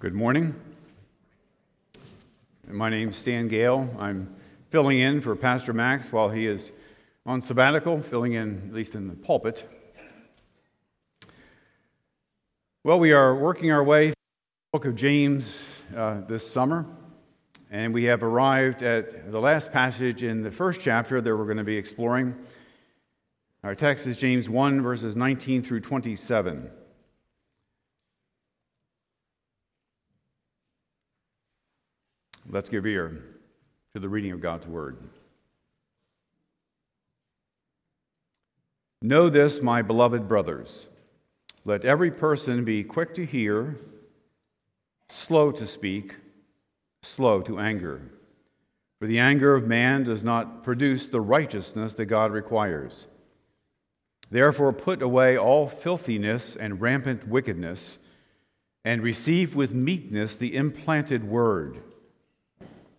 Good morning. My name's Stan Gale. I'm filling in for Pastor Max while he is on sabbatical, filling in at least in the pulpit. Well, we are working our way through the book of James uh, this summer, and we have arrived at the last passage in the first chapter that we're going to be exploring. Our text is James 1, verses 19 through 27. Let's give ear to the reading of God's word. Know this, my beloved brothers. Let every person be quick to hear, slow to speak, slow to anger. For the anger of man does not produce the righteousness that God requires. Therefore, put away all filthiness and rampant wickedness, and receive with meekness the implanted word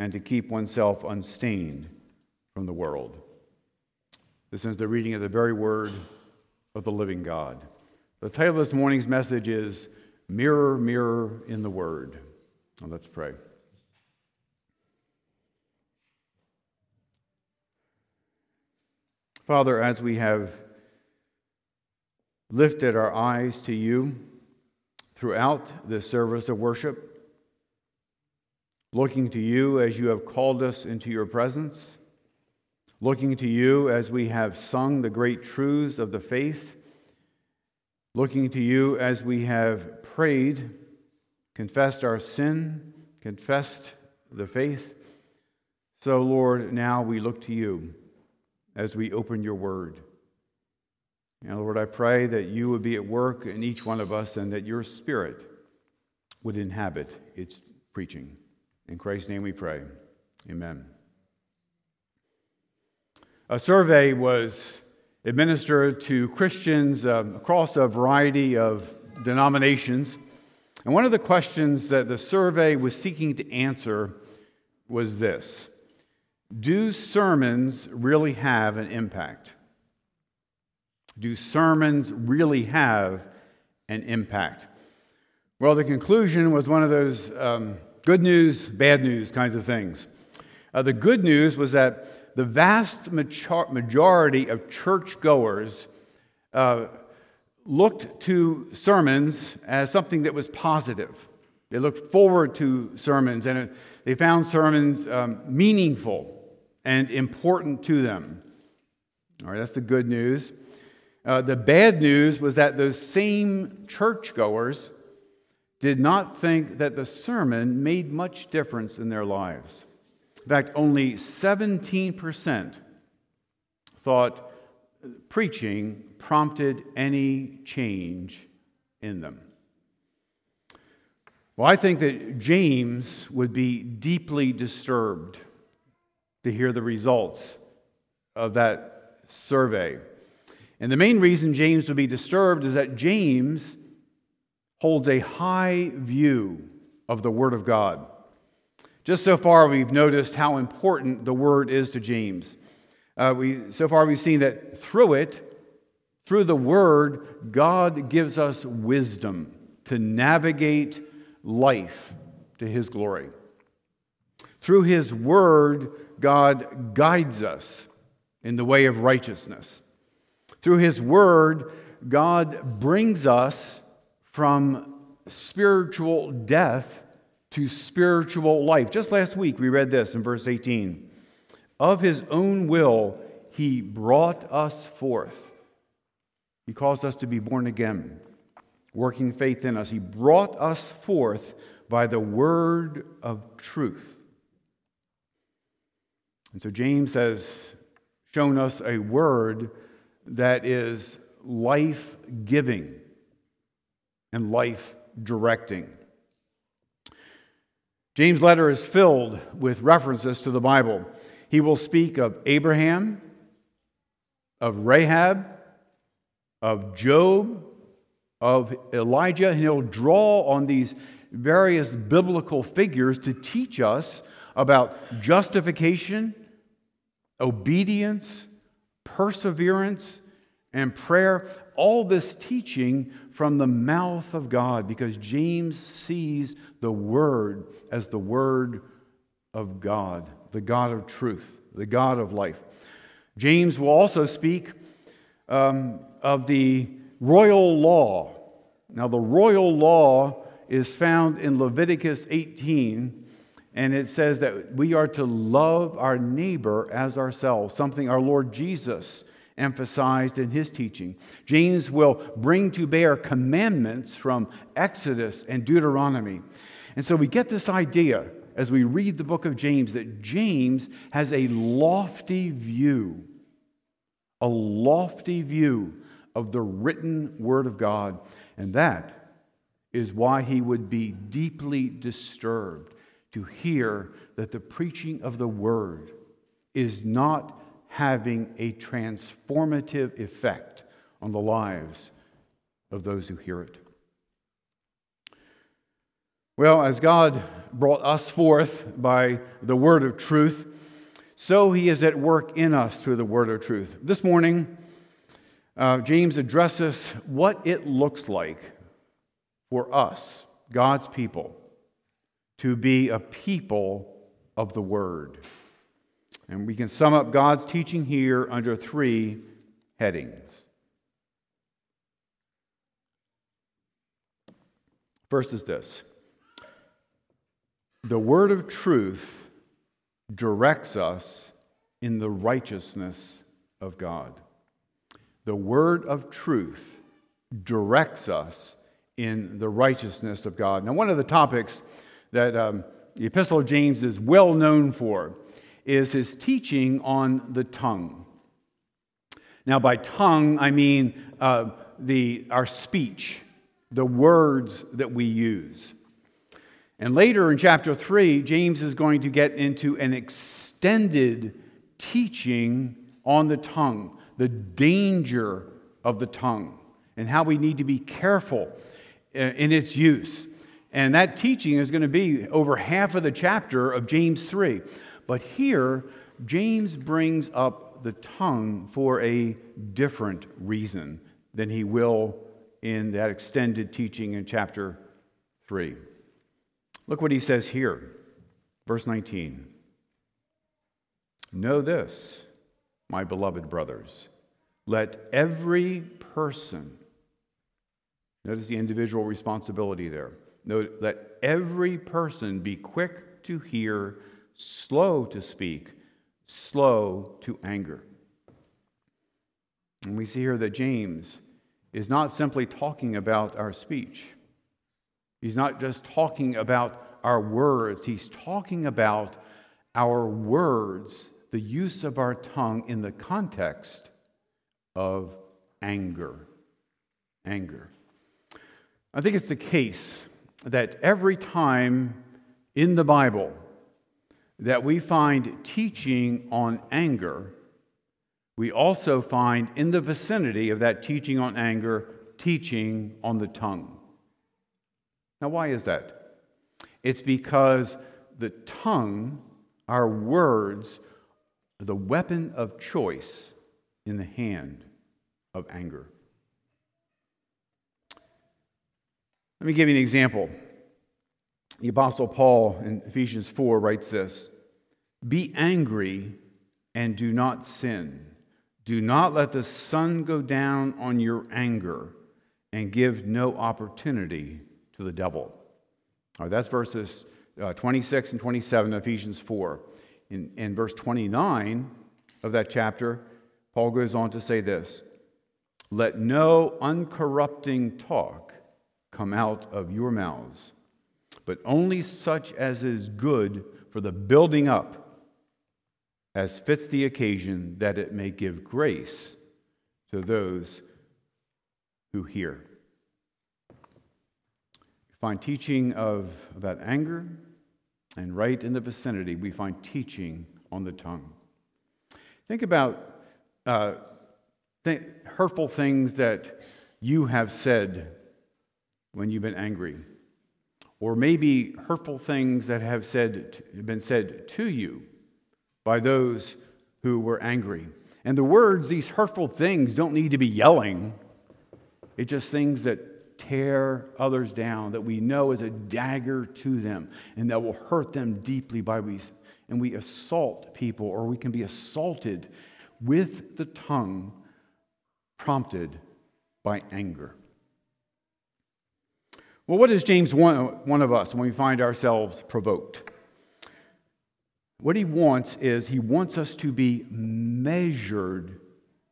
and to keep oneself unstained from the world. This is the reading of the very word of the living God. The title of this morning's message is Mirror, Mirror in the Word. Let's pray. Father, as we have lifted our eyes to you throughout this service of worship, looking to you as you have called us into your presence, looking to you as we have sung the great truths of the faith, looking to you as we have prayed, confessed our sin, confessed the faith. So, Lord, now we look to you as we open your word. And Lord, I pray that you would be at work in each one of us and that your spirit would inhabit its preaching. In Christ's name we pray. Amen. A survey was administered to Christians um, across a variety of denominations. And one of the questions that the survey was seeking to answer was this Do sermons really have an impact? Do sermons really have an impact? Well, the conclusion was one of those um, good news, bad news kinds of things. Uh, the good news was that the vast majority of churchgoers uh, looked to sermons as something that was positive. They looked forward to sermons and it, they found sermons um, meaningful and important to them. All right, that's the good news. Uh, the bad news was that those same churchgoers did not think that the sermon made much difference in their lives. In fact, only 17% thought preaching prompted any change in them. Well, I think that James would be deeply disturbed to hear the results of that survey. And the main reason James would be disturbed is that James holds a high view of the Word of God. Just so far, we've noticed how important the Word is to James. Uh, we, so far, we've seen that through it, through the Word, God gives us wisdom to navigate life to His glory. Through His Word, God guides us in the way of righteousness. Through His Word, God brings us from spiritual death to spiritual life. Just last week, we read this in verse 18. Of his own will, he brought us forth. He caused us to be born again, working faith in us. He brought us forth by the word of truth. And so James has shown us a word that is life giving and life directing. James' letter is filled with references to the Bible. He will speak of Abraham, of Rahab, of Job, of Elijah, and he'll draw on these various biblical figures to teach us about justification, obedience, perseverance, and prayer. All this teaching from the mouth of God because James sees the Word as the Word of God, the God of truth, the God of life. James will also speak um, of the royal law. Now, the royal law is found in Leviticus 18, and it says that we are to love our neighbor as ourselves, something our Lord Jesus emphasized in his teaching. James will bring to bear commandments from Exodus and Deuteronomy. And so we get this idea as we read the book of James that James has a lofty view, a lofty view of the written word of God. And that is why he would be deeply disturbed to hear that the preaching of the word is not having a transformative effect on the lives of those who hear it. Well, as God brought us forth by the word of truth, so he is at work in us through the word of truth. This morning, uh, James addresses what it looks like for us, God's people, to be a people of the word. And we can sum up God's teaching here under three headings. First is this the word of truth directs us in the righteousness of God. The word of truth directs us in the righteousness of God. Now, one of the topics that um, the Epistle of James is well known for is his teaching on the tongue. Now, by tongue, I mean uh, the, our speech, the words that we use. And later in chapter 3, James is going to get into an extended teaching on the tongue, the danger of the tongue, and how we need to be careful uh, in its use. And that teaching is going to be over half of the chapter of James 3. But here, James brings up the tongue for a different reason than he will in that extended teaching in chapter 3. Look what he says here, verse 19. Know this, my beloved brothers. Let every person, notice the individual responsibility there. Note, let every person be quick to hear slow to speak, slow to anger. And we see here that James is not simply talking about our speech. He's not just talking about our words, he's talking about our words, the use of our tongue in the context of anger. Anger. I think it's the case that every time in the Bible that we find teaching on anger, we also find in the vicinity of that teaching on anger, teaching on the tongue. Now, why is that? It's because the tongue, our words, are the weapon of choice in the hand of anger. Let me give you an example. The Apostle Paul in Ephesians 4 writes this Be angry and do not sin. Do not let the sun go down on your anger and give no opportunity to the devil. All right, that's verses uh, 26 and 27 of Ephesians 4. In, in verse 29 of that chapter, Paul goes on to say this Let no uncorrupting talk come out of your mouths, but only such as is good for the building up, as fits the occasion, that it may give grace to those who hear. We find teaching of, about anger, and right in the vicinity, we find teaching on the tongue. Think about uh, th- hurtful things that you have said when you've been angry, or maybe hurtful things that have said, been said to you by those who were angry. And the words, these hurtful things, don't need to be yelling. It's just things that tear others down, that we know is a dagger to them, and that will hurt them deeply by we and we assault people, or we can be assaulted with the tongue prompted by anger. Well, what does James want one of us when we find ourselves provoked? What he wants is he wants us to be measured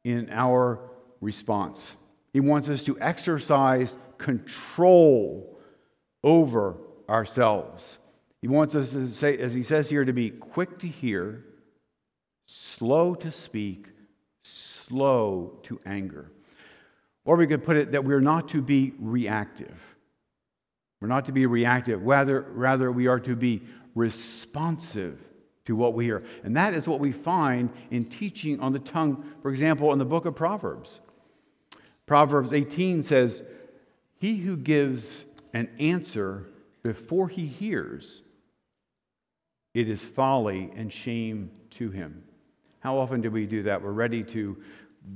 in our response. He wants us to exercise control over ourselves. He wants us to say, as he says here, to be quick to hear, slow to speak, slow to anger. Or we could put it that we're not to be reactive. We're not to be reactive, rather, rather we are to be responsive to what we hear. And that is what we find in teaching on the tongue, for example, in the book of Proverbs. Proverbs 18 says, He who gives an answer before he hears, it is folly and shame to him. How often do we do that? We're ready to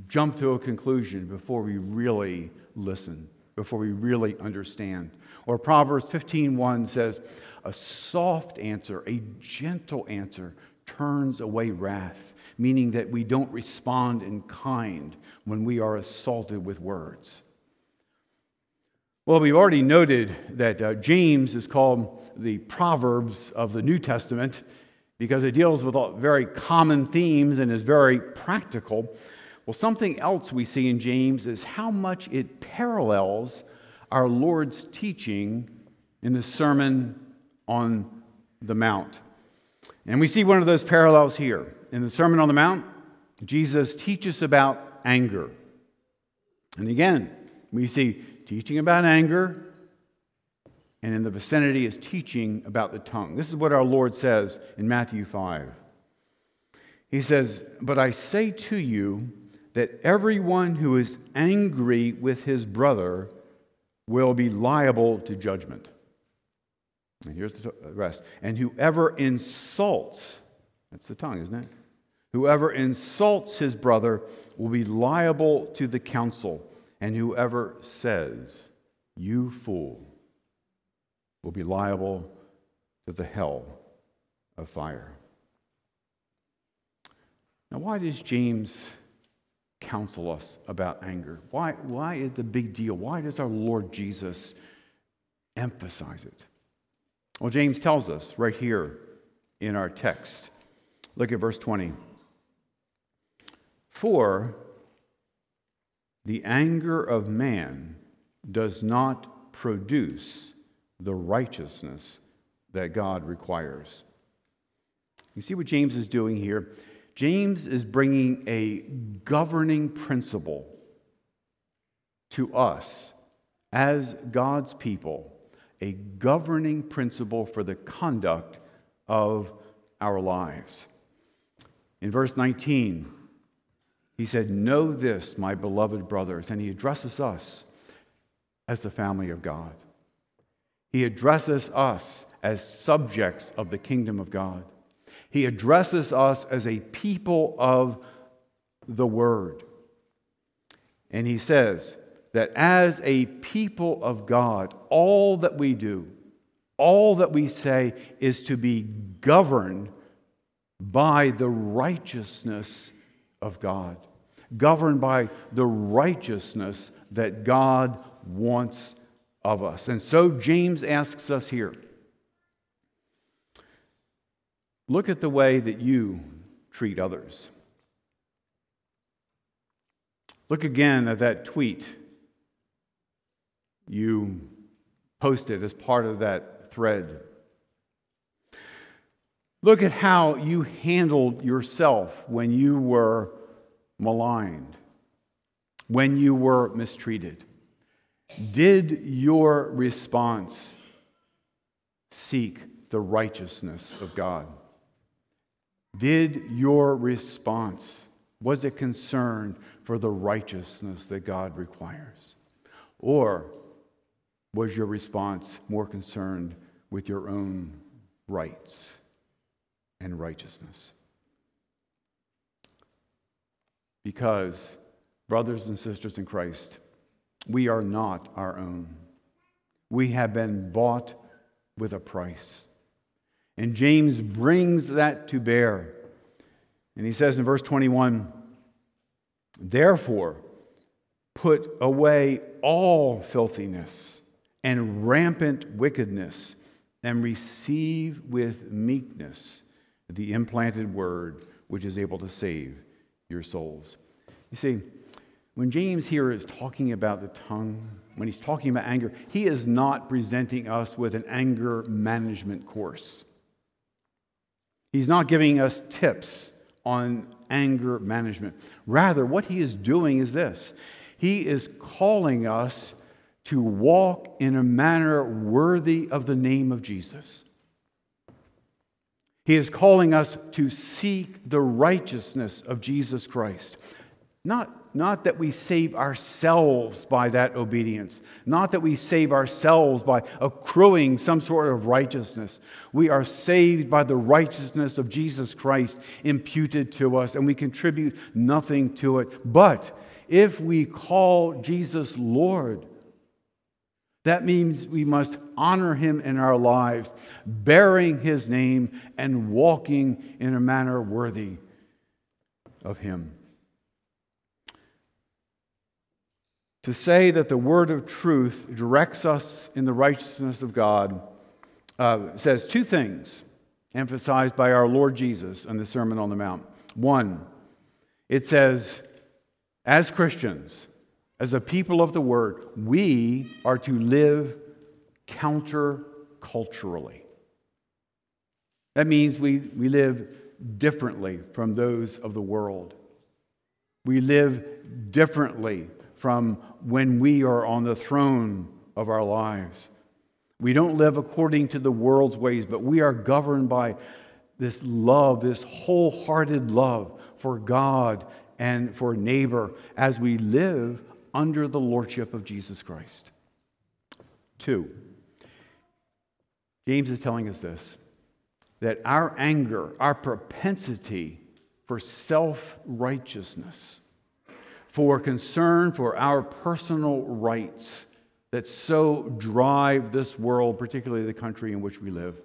jump to a conclusion before we really listen, before we really understand. Or Proverbs 15:1 says, "A soft answer, a gentle answer turns away wrath," meaning that we don't respond in kind when we are assaulted with words. Well, we've already noted that uh, James is called the Proverbs of the New Testament because it deals with very common themes and is very practical. Well, something else we see in James is how much it parallels our Lord's teaching in the Sermon on the Mount. And we see one of those parallels here. In the Sermon on the Mount, Jesus teaches about anger. And again, we see teaching about anger and in the vicinity is teaching about the tongue. This is what our Lord says in Matthew 5. He says, But I say to you that everyone who is angry with his brother will be liable to judgment. And here's the rest. And whoever insults, that's the tongue, isn't it? Whoever insults his brother will be liable to the council. And whoever says, You fool, will be liable to the hell of fire. Now, why does James counsel us about anger? Why, why is the big deal? Why does our Lord Jesus emphasize it? Well, James tells us right here in our text. Look at verse 20. For the anger of man does not produce the righteousness that God requires. You see what James is doing here? James is bringing a governing principle to us as God's people, a governing principle for the conduct of our lives. In verse 19, he said, Know this, my beloved brothers, and he addresses us as the family of God. He addresses us as subjects of the kingdom of God. He addresses us as a people of the Word. And he says that as a people of God, all that we do, all that we say is to be governed by the righteousness of God, governed by the righteousness that God wants of us. And so James asks us here look at the way that you treat others. Look again at that tweet you posted as part of that thread. Look at how you handled yourself when you were maligned, when you were mistreated. Did your response seek the righteousness of God? Did your response, was it concerned for the righteousness that God requires? Or was your response more concerned with your own rights and righteousness? Because, brothers and sisters in Christ, we are not our own. We have been bought with a price. And James brings that to bear. And he says in verse 21 Therefore, put away all filthiness and rampant wickedness, and receive with meekness the implanted word which is able to save your souls. You see, when James here is talking about the tongue, when he's talking about anger, he is not presenting us with an anger management course. He's not giving us tips on anger management. Rather, what he is doing is this he is calling us to walk in a manner worthy of the name of Jesus. He is calling us to seek the righteousness of Jesus Christ. Not, not that we save ourselves by that obedience, not that we save ourselves by accruing some sort of righteousness. We are saved by the righteousness of Jesus Christ imputed to us, and we contribute nothing to it. But if we call Jesus Lord, that means we must honor him in our lives, bearing his name and walking in a manner worthy of him. To say that the word of truth directs us in the righteousness of God uh, says two things emphasized by our Lord Jesus in the Sermon on the Mount. One, it says, as Christians, as a people of the word, we are to live counterculturally. That means we, we live differently from those of the world. We live differently from when we are on the throne of our lives. We don't live according to the world's ways, but we are governed by this love, this wholehearted love for God and for neighbor as we live under the lordship of Jesus Christ. Two, James is telling us this that our anger, our propensity for self righteousness, for concern for our personal rights that so drive this world, particularly the country in which we live.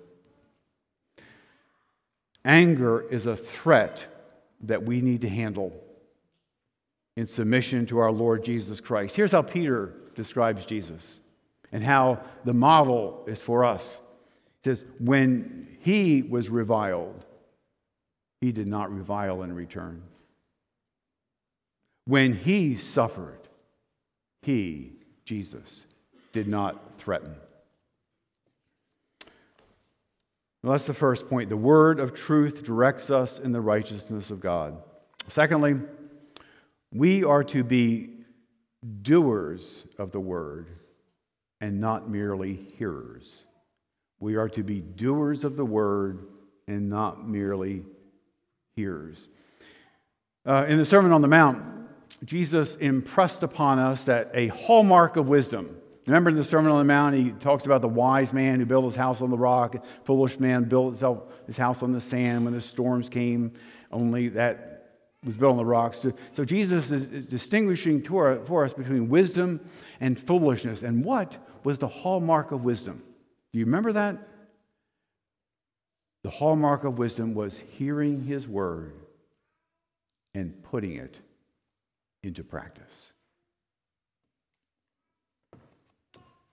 Anger is a threat that we need to handle in submission to our Lord Jesus Christ. Here's how Peter describes Jesus and how the model is for us. He says, When he was reviled, he did not revile in return. When he suffered, he, Jesus, did not threaten. Well, that's the first point. The word of truth directs us in the righteousness of God. Secondly, we are to be doers of the word and not merely hearers. We are to be doers of the word and not merely hearers. Uh, in the Sermon on the Mount, Jesus impressed upon us that a hallmark of wisdom. Remember in the Sermon on the Mount, he talks about the wise man who built his house on the rock, foolish man built himself, his house on the sand when the storms came, only that was built on the rocks. So, Jesus is distinguishing for us between wisdom and foolishness. And what was the hallmark of wisdom? Do you remember that? The hallmark of wisdom was hearing his word and putting it into practice.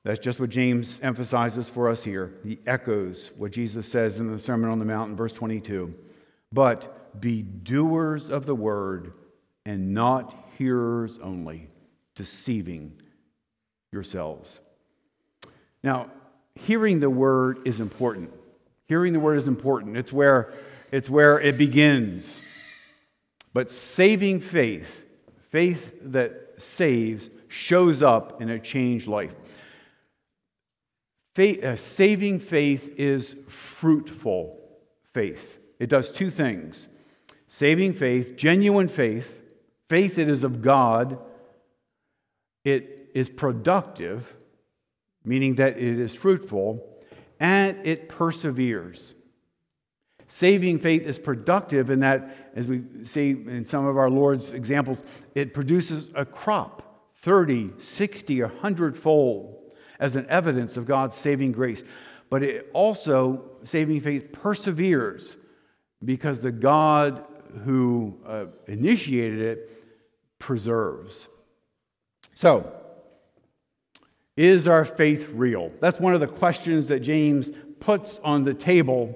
That's just what James emphasizes for us here. He echoes what Jesus says in the Sermon on the Mount in verse 22. But be doers of the word and not hearers only, deceiving yourselves. Now, hearing the word is important. Hearing the word is important. It's where, it's where it begins. But saving faith, faith that saves, shows up in a changed life. Faith, uh, saving faith is fruitful faith. It does two things saving faith, genuine faith, faith that is of God, it is productive, meaning that it is fruitful, and it perseveres. Saving faith is productive in that, as we see in some of our Lord's examples, it produces a crop 30, 60, 100 fold as an evidence of God's saving grace. But it also, saving faith, perseveres because the God who uh, initiated it preserves. So, is our faith real? That's one of the questions that James puts on the table,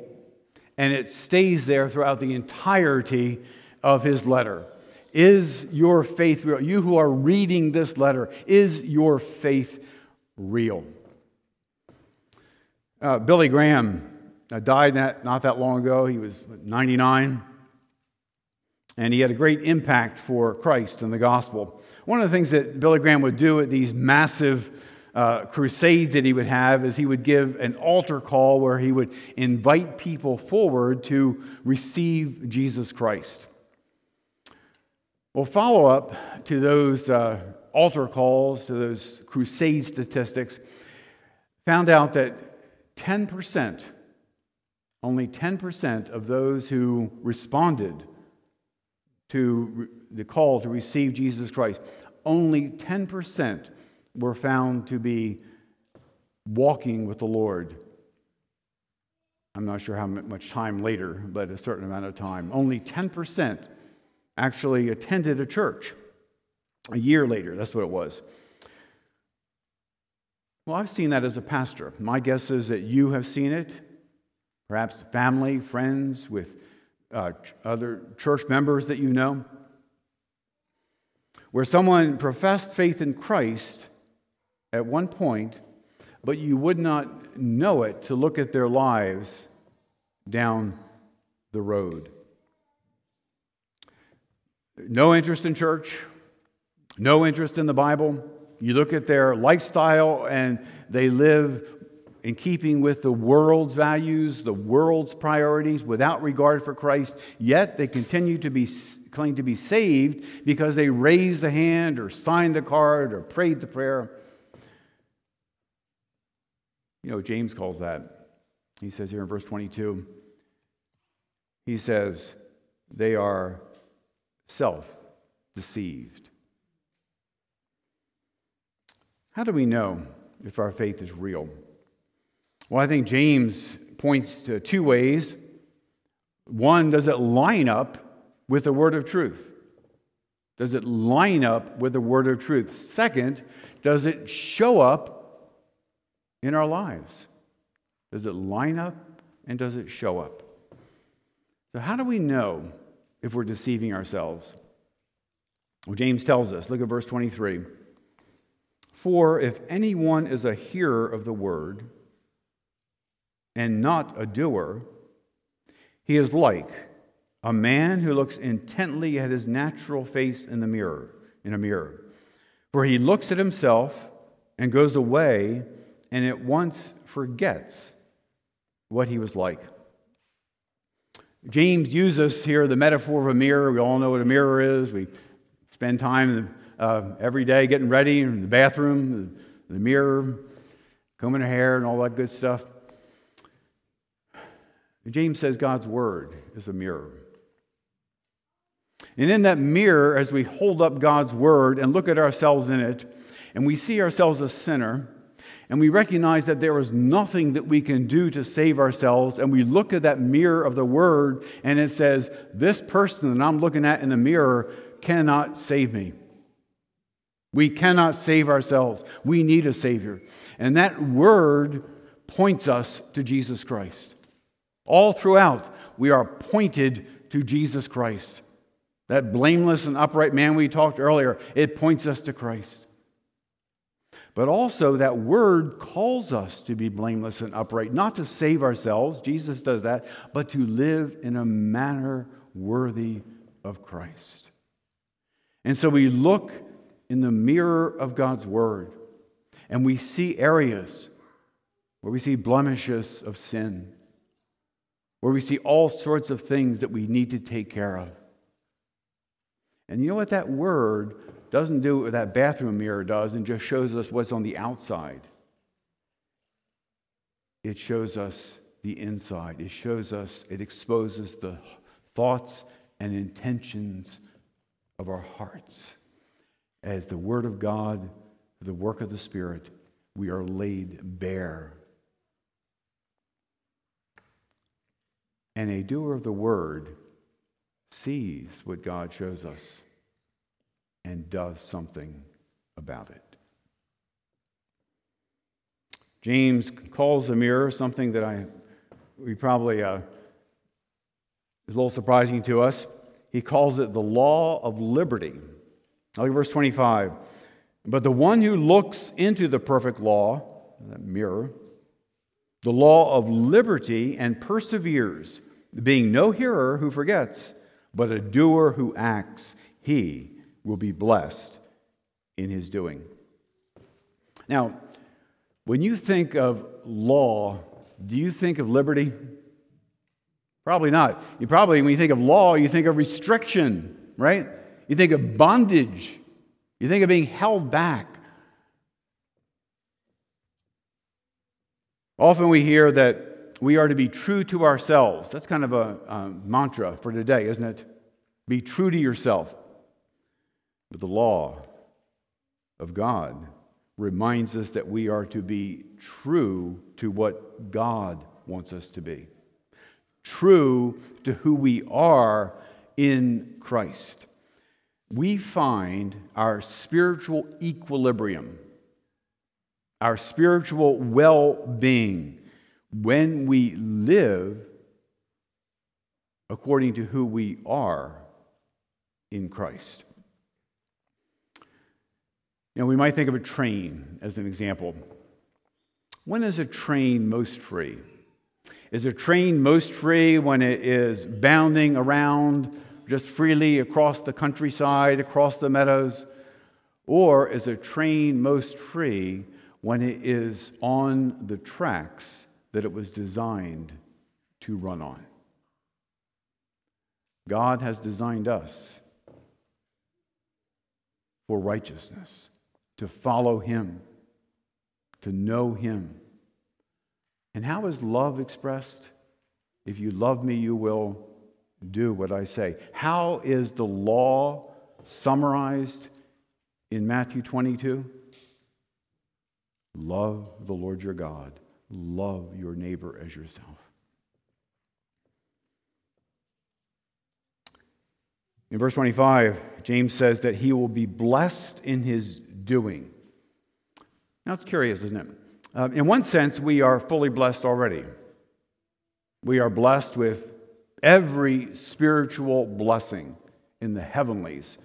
and it stays there throughout the entirety of his letter. Is your faith real? You who are reading this letter, is your faith real? Uh, Billy Graham uh, died that, not that long ago. He was 99. And he had a great impact for Christ and the gospel. One of the things that Billy Graham would do at these massive uh, crusades that he would have is he would give an altar call where he would invite people forward to receive Jesus Christ. Well, follow up to those uh, altar calls, to those crusade statistics, found out that 10%, only 10% of those who responded to the call to receive Jesus Christ, only 10% were found to be walking with the Lord. I'm not sure how much time later, but a certain amount of time. Only 10% actually attended a church. A year later, that's what it was. Well, I've seen that as a pastor. My guess is that you have seen it, perhaps family, friends, with uh, other church members that you know, where someone professed faith in Christ at one point, but you would not know it to look at their lives down the road. No interest in church, no interest in the Bible. You look at their lifestyle and they live in keeping with the world's values, the world's priorities, without regard for Christ, yet they continue to be claim to be saved because they raised the hand or signed the card or prayed the prayer. You know, James calls that. He says here in verse 22, he says, they are self deceived. How do we know if our faith is real? Well, I think James points to two ways. One, does it line up with the word of truth? Does it line up with the word of truth? Second, does it show up in our lives? Does it line up and does it show up? So, how do we know if we're deceiving ourselves? Well, James tells us, look at verse 23. For if anyone is a hearer of the word and not a doer, he is like a man who looks intently at his natural face in the mirror, in a mirror. For he looks at himself and goes away and at once forgets what he was like. James uses here the metaphor of a mirror. We all know what a mirror is. We spend time uh, every day getting ready in the bathroom, the, the mirror, combing our hair, and all that good stuff. James says God's word is a mirror. And in that mirror, as we hold up God's word and look at ourselves in it, and we see ourselves a sinner, and we recognize that there is nothing that we can do to save ourselves, and we look at that mirror of the Word, and it says, This person that I'm looking at in the mirror cannot save me. We cannot save ourselves. We need a Savior. And that word points us to Jesus Christ. All throughout, we are pointed to Jesus Christ. That blameless and upright man we talked earlier, it points us to Christ. But also, that word calls us to be blameless and upright, not to save ourselves, Jesus does that, but to live in a manner worthy of Christ. And so we look in the mirror of God's word and we see areas where we see blemishes of sin, where we see all sorts of things that we need to take care of. And you know what that word doesn't do what that bathroom mirror does and just shows us what's on the outside. It shows us the inside. It shows us, it exposes the thoughts and intentions of our hearts. As the Word of God, the work of the Spirit, we are laid bare. And a doer of the Word sees what God shows us and does something about it. James calls the mirror something that I we probably uh, is a little surprising to us. He calls it the law of liberty. Look at verse 25. But the one who looks into the perfect law, that mirror, the law of liberty, and perseveres, being no hearer who forgets, but a doer who acts, he will be blessed in his doing. Now, when you think of law, do you think of liberty? Probably not. You probably, when you think of law, you think of restriction, right? You think of bondage. You think of being held back. Often we hear that we are to be true to ourselves. That's kind of a, a mantra for today, isn't it? Be true to yourself. But the law of God reminds us that we are to be true to what God wants us to be, true to who we are in Christ. We find our spiritual equilibrium, our spiritual well being, when we live according to who we are in Christ. You know, we might think of a train as an example. When is a train most free? Is a train most free when it is bounding around just freely across the countryside, across the meadows? Or is a train most free when it is on the tracks that it was designed to run on? God has designed us for righteousness to follow Him, to know Him. And how is love expressed? If you love me, you will do what I say. How is the law summarized in Matthew 22? Love the Lord your God, love your neighbor as yourself. In verse 25, James says that he will be blessed in his doing. Now, it's curious, isn't it? Uh, in one sense, we are fully blessed already. We are blessed with every spiritual blessing in the heavenlies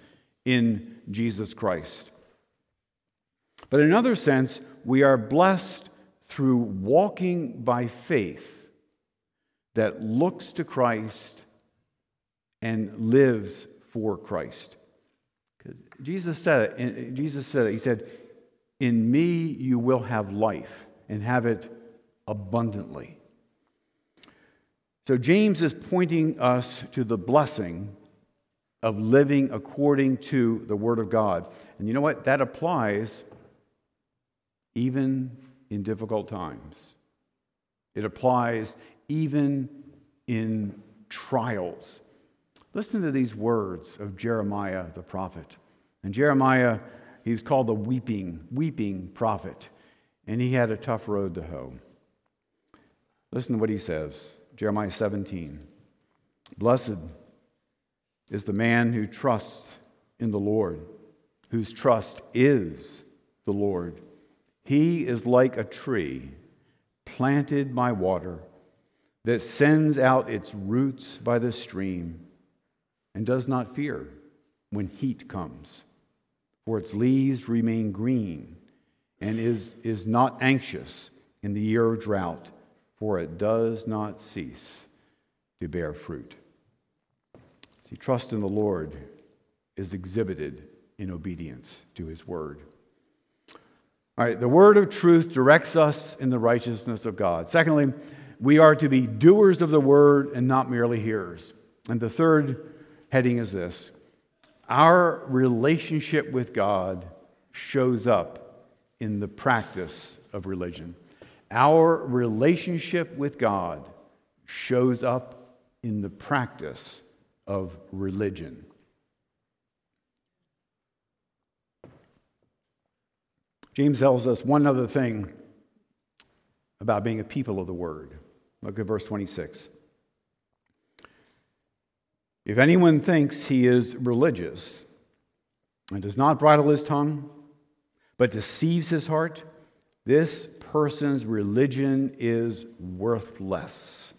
in Jesus Christ. But in another sense, we are blessed through walking by faith that looks to Christ and lives for Christ. Because Jesus said it, Jesus said it, He said, In me you will have life and have it abundantly. So James is pointing us to the blessing of living according to the Word of God. And you know what? That applies even in difficult times. It applies even in trials. Listen to these words of Jeremiah the prophet. And Jeremiah, he was called the weeping, weeping prophet, and he had a tough road to hoe. Listen to what he says Jeremiah 17. Blessed is the man who trusts in the Lord, whose trust is the Lord. He is like a tree planted by water that sends out its roots by the stream and does not fear when heat comes, for its leaves remain green and is, is not anxious in the year of drought, for it does not cease to bear fruit. See, trust in the Lord is exhibited in obedience to his word. All right, the word of truth directs us in the righteousness of God. Secondly, we are to be doers of the word and not merely hearers. And the third heading is this our relationship with God shows up in the practice of religion. Our relationship with God shows up in the practice of religion. James tells us one other thing about being a people of the word. Look at verse 26. If anyone thinks he is religious and does not bridle his tongue, but deceives his heart, this person's religion is worthless.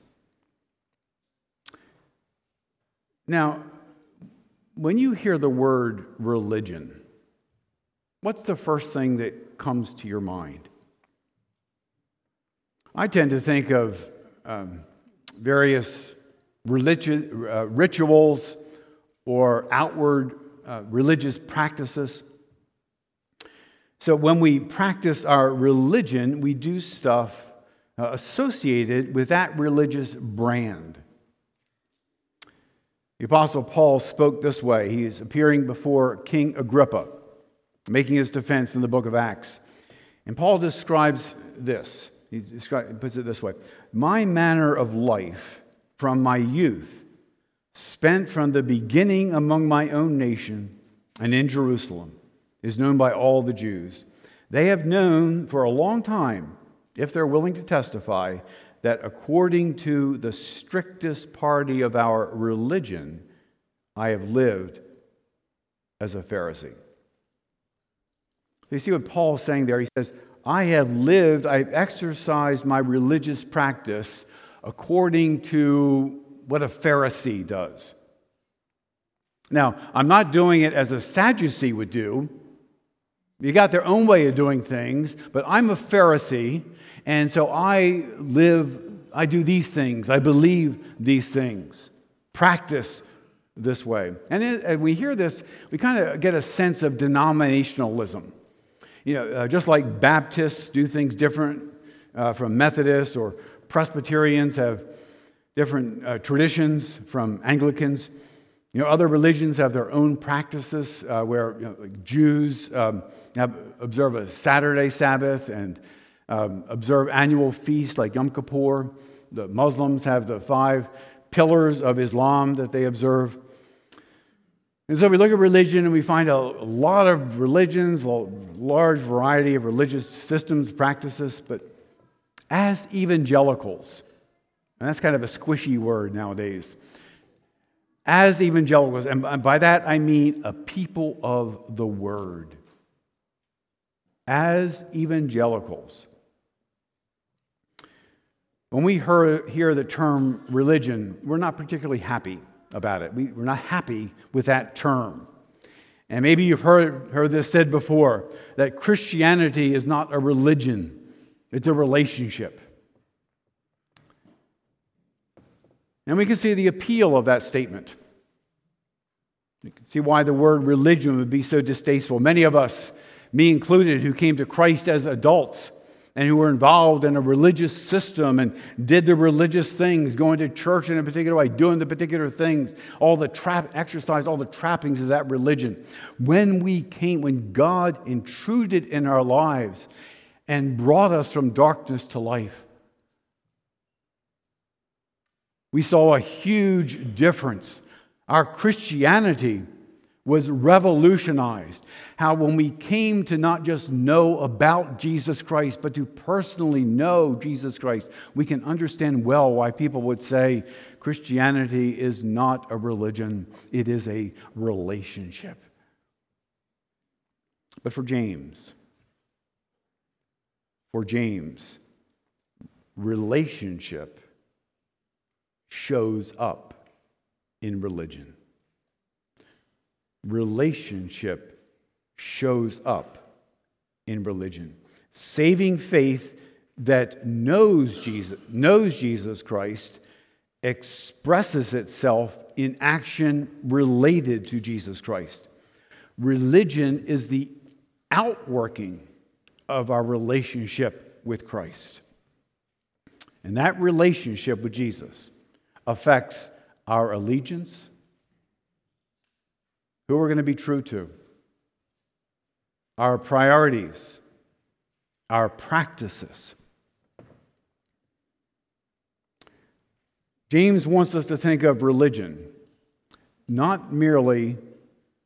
Now, when you hear the word religion, what's the first thing that comes to your mind? I tend to think of um, various religious, uh, rituals or outward uh, religious practices. So when we practice our religion, we do stuff uh, associated with that religious brand. The Apostle Paul spoke this way. He is appearing before King Agrippa, making his defense in the book of Acts. And Paul describes this. He puts it this way My manner of life from my youth, spent from the beginning among my own nation and in Jerusalem, is known by all the Jews. They have known for a long time, if they're willing to testify, that according to the strictest party of our religion, I have lived as a Pharisee. You see what Paul's saying there? He says, I have lived, I've exercised my religious practice according to what a Pharisee does. Now, I'm not doing it as a Sadducee would do. You got their own way of doing things, but I'm a Pharisee, and so I live, I do these things, I believe these things, practice this way. And, it, and we hear this, we kind of get a sense of denominationalism. You know, uh, just like Baptists do things different uh, from Methodists, or Presbyterians have different uh, traditions from Anglicans. You know, other religions have their own practices uh, where you know, like Jews um, have, observe a Saturday Sabbath and um, observe annual feasts like Yom Kippur. The Muslims have the five pillars of Islam that they observe. And so we look at religion and we find a lot of religions, a large variety of religious systems, practices, but as evangelicals, and that's kind of a squishy word nowadays, as evangelicals, and by that I mean a people of the word, as evangelicals, when we hear, hear the term religion, we're not particularly happy about it. We, we're not happy with that term. And maybe you've heard, heard this said before that Christianity is not a religion, it's a relationship. And we can see the appeal of that statement. You can see why the word religion would be so distasteful. Many of us, me included, who came to Christ as adults, and who were involved in a religious system and did the religious things, going to church in a particular way, doing the particular things, all the trap exercise, all the trappings of that religion. When we came, when God intruded in our lives and brought us from darkness to life, we saw a huge difference. Our Christianity was revolutionized. How, when we came to not just know about Jesus Christ, but to personally know Jesus Christ, we can understand well why people would say Christianity is not a religion, it is a relationship. But for James, for James, relationship shows up in religion. Relationship shows up in religion. Saving faith that knows Jesus, knows Jesus Christ expresses itself in action related to Jesus Christ. Religion is the outworking of our relationship with Christ. And that relationship with Jesus affects our allegiance, who we're going to be true to, our priorities, our practices. James wants us to think of religion not merely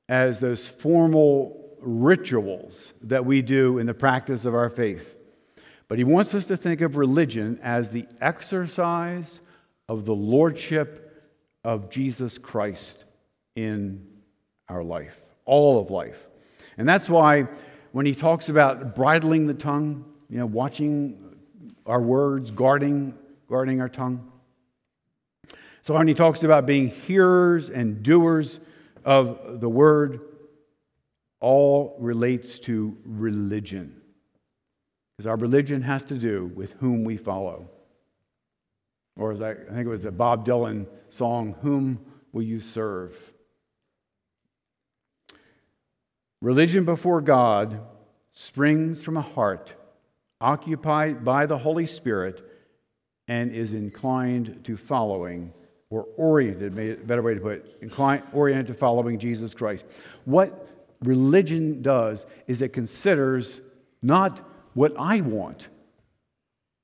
as those formal rituals that we do in the practice of our faith, but he wants us to think of religion as the exercise of the lordship of Jesus Christ in our life, all of life. And that's why when he talks about bridling the tongue, you know, watching our words, guarding, guarding our tongue. So when he talks about being hearers and doers of the word, all relates to religion. Because our religion has to do with whom we follow. Or as I, I think it was a Bob Dylan song, Whom Will You Serve? Religion before God springs from a heart occupied by the Holy Spirit and is inclined to following or oriented, better way to put it, inclined, oriented to following Jesus Christ. What religion does is it considers not what I want,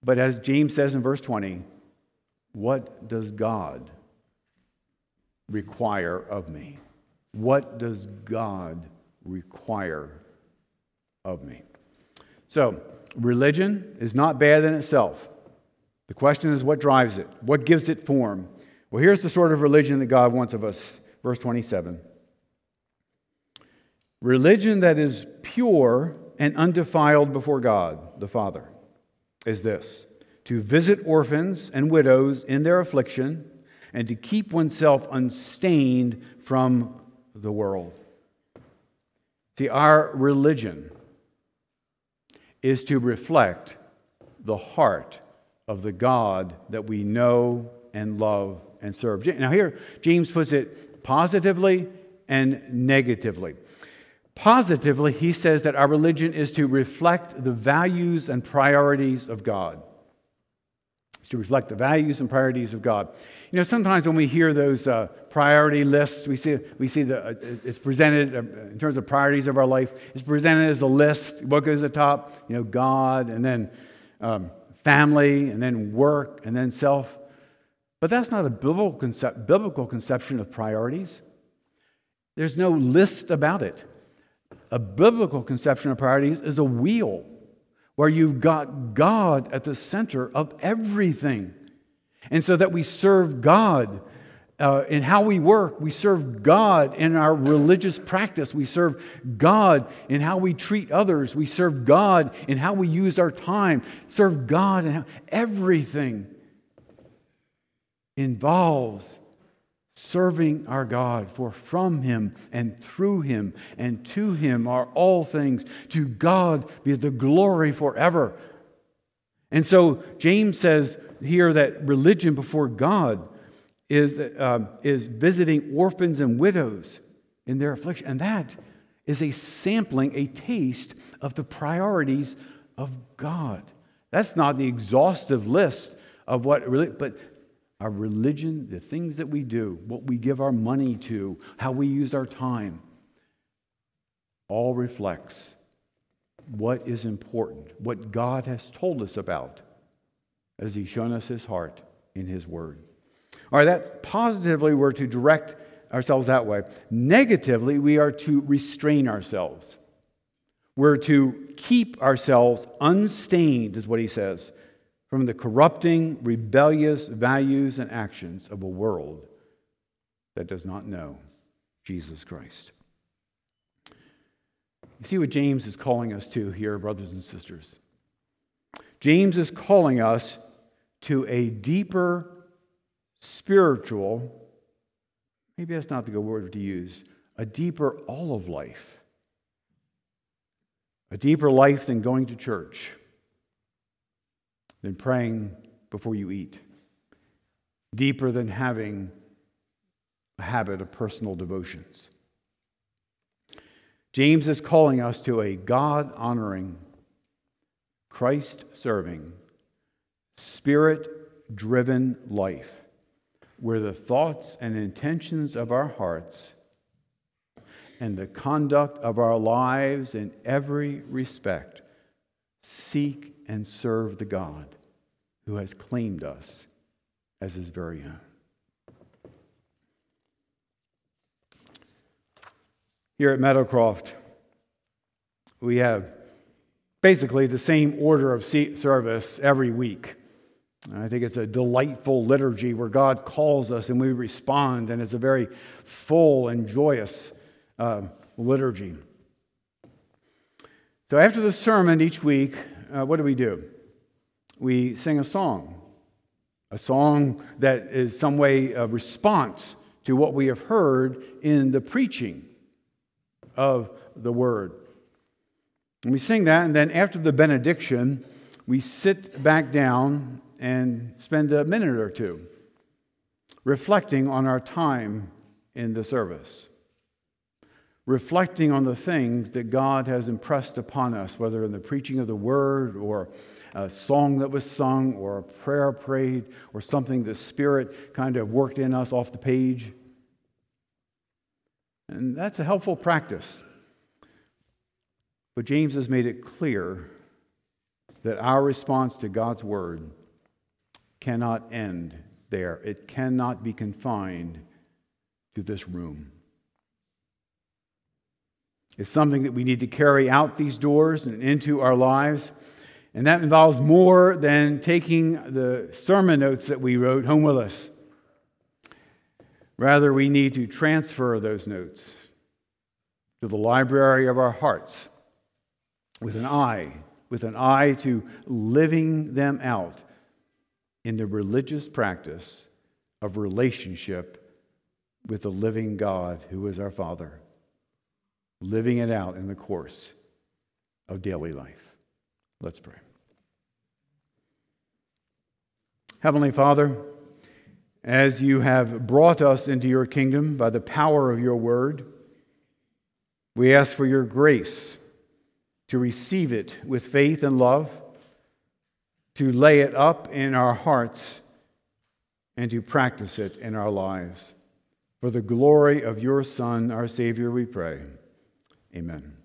but as James says in verse 20, what does God require of me? What does God require of me? So, religion is not bad in itself. The question is what drives it? What gives it form? Well, here's the sort of religion that God wants of us. Verse 27. Religion that is pure and undefiled before God the Father is this to visit orphans and widows in their affliction and to keep oneself unstained from the world. See, our religion is to reflect the heart of the God that we know and love and serve. Now, here, James puts it positively and negatively. Positively, he says that our religion is to reflect the values and priorities of God. It's to reflect the values and priorities of God. You know, sometimes when we hear those uh, priority lists, we see, we see the, uh, it's presented uh, in terms of priorities of our life, it's presented as a list. What goes at the top? You know, God, and then um, family, and then work, and then self. But that's not a biblical, biblical conception of priorities. There's no list about it. A biblical conception of priorities is a wheel where you've got God at the center of everything. And so that we serve God uh, in how we work, we serve God in our religious practice, we serve God in how we treat others, we serve God in how we use our time, serve God in how, everything involves serving our God, for from him and through him and to him are all things. To God be the glory forever. And so James says here that religion before God is, uh, is visiting orphans and widows in their affliction. And that is a sampling, a taste of the priorities of God. That's not the exhaustive list of what really, but our religion, the things that we do, what we give our money to, how we use our time, all reflects what is important, what God has told us about as He's shown us His heart in His Word. All right, that positively we're to direct ourselves that way. Negatively, we are to restrain ourselves. We're to keep ourselves unstained, is what he says, from the corrupting, rebellious values and actions of a world that does not know Jesus Christ. You see what James is calling us to here, brothers and sisters. James is calling us to a deeper spiritual, maybe that's not the good word to use, a deeper all of life. A deeper life than going to church, than praying before you eat, deeper than having a habit of personal devotions. James is calling us to a God honoring, Christ serving, spirit driven life where the thoughts and intentions of our hearts and the conduct of our lives in every respect seek and serve the God who has claimed us as his very own. Here at Meadowcroft, we have basically the same order of service every week. I think it's a delightful liturgy where God calls us and we respond, and it's a very full and joyous uh, liturgy. So, after the sermon each week, uh, what do we do? We sing a song, a song that is some way a response to what we have heard in the preaching of the word. And we sing that, and then after the benediction, we sit back down and spend a minute or two reflecting on our time in the service, reflecting on the things that God has impressed upon us, whether in the preaching of the word or a song that was sung or a prayer prayed or something the Spirit kind of worked in us off the page. And that's a helpful practice. But James has made it clear that our response to God's word cannot end there. It cannot be confined to this room. It's something that we need to carry out these doors and into our lives. And that involves more than taking the sermon notes that we wrote home with us. Rather, we need to transfer those notes to the library of our hearts with an eye, with an eye to living them out in the religious practice of relationship with the living God who is our Father, living it out in the course of daily life. Let's pray. Heavenly Father, as you have brought us into your kingdom by the power of your word. We ask for your grace to receive it with faith and love, to lay it up in our hearts, and to practice it in our lives. For the glory of your Son, our Savior, we pray. Amen.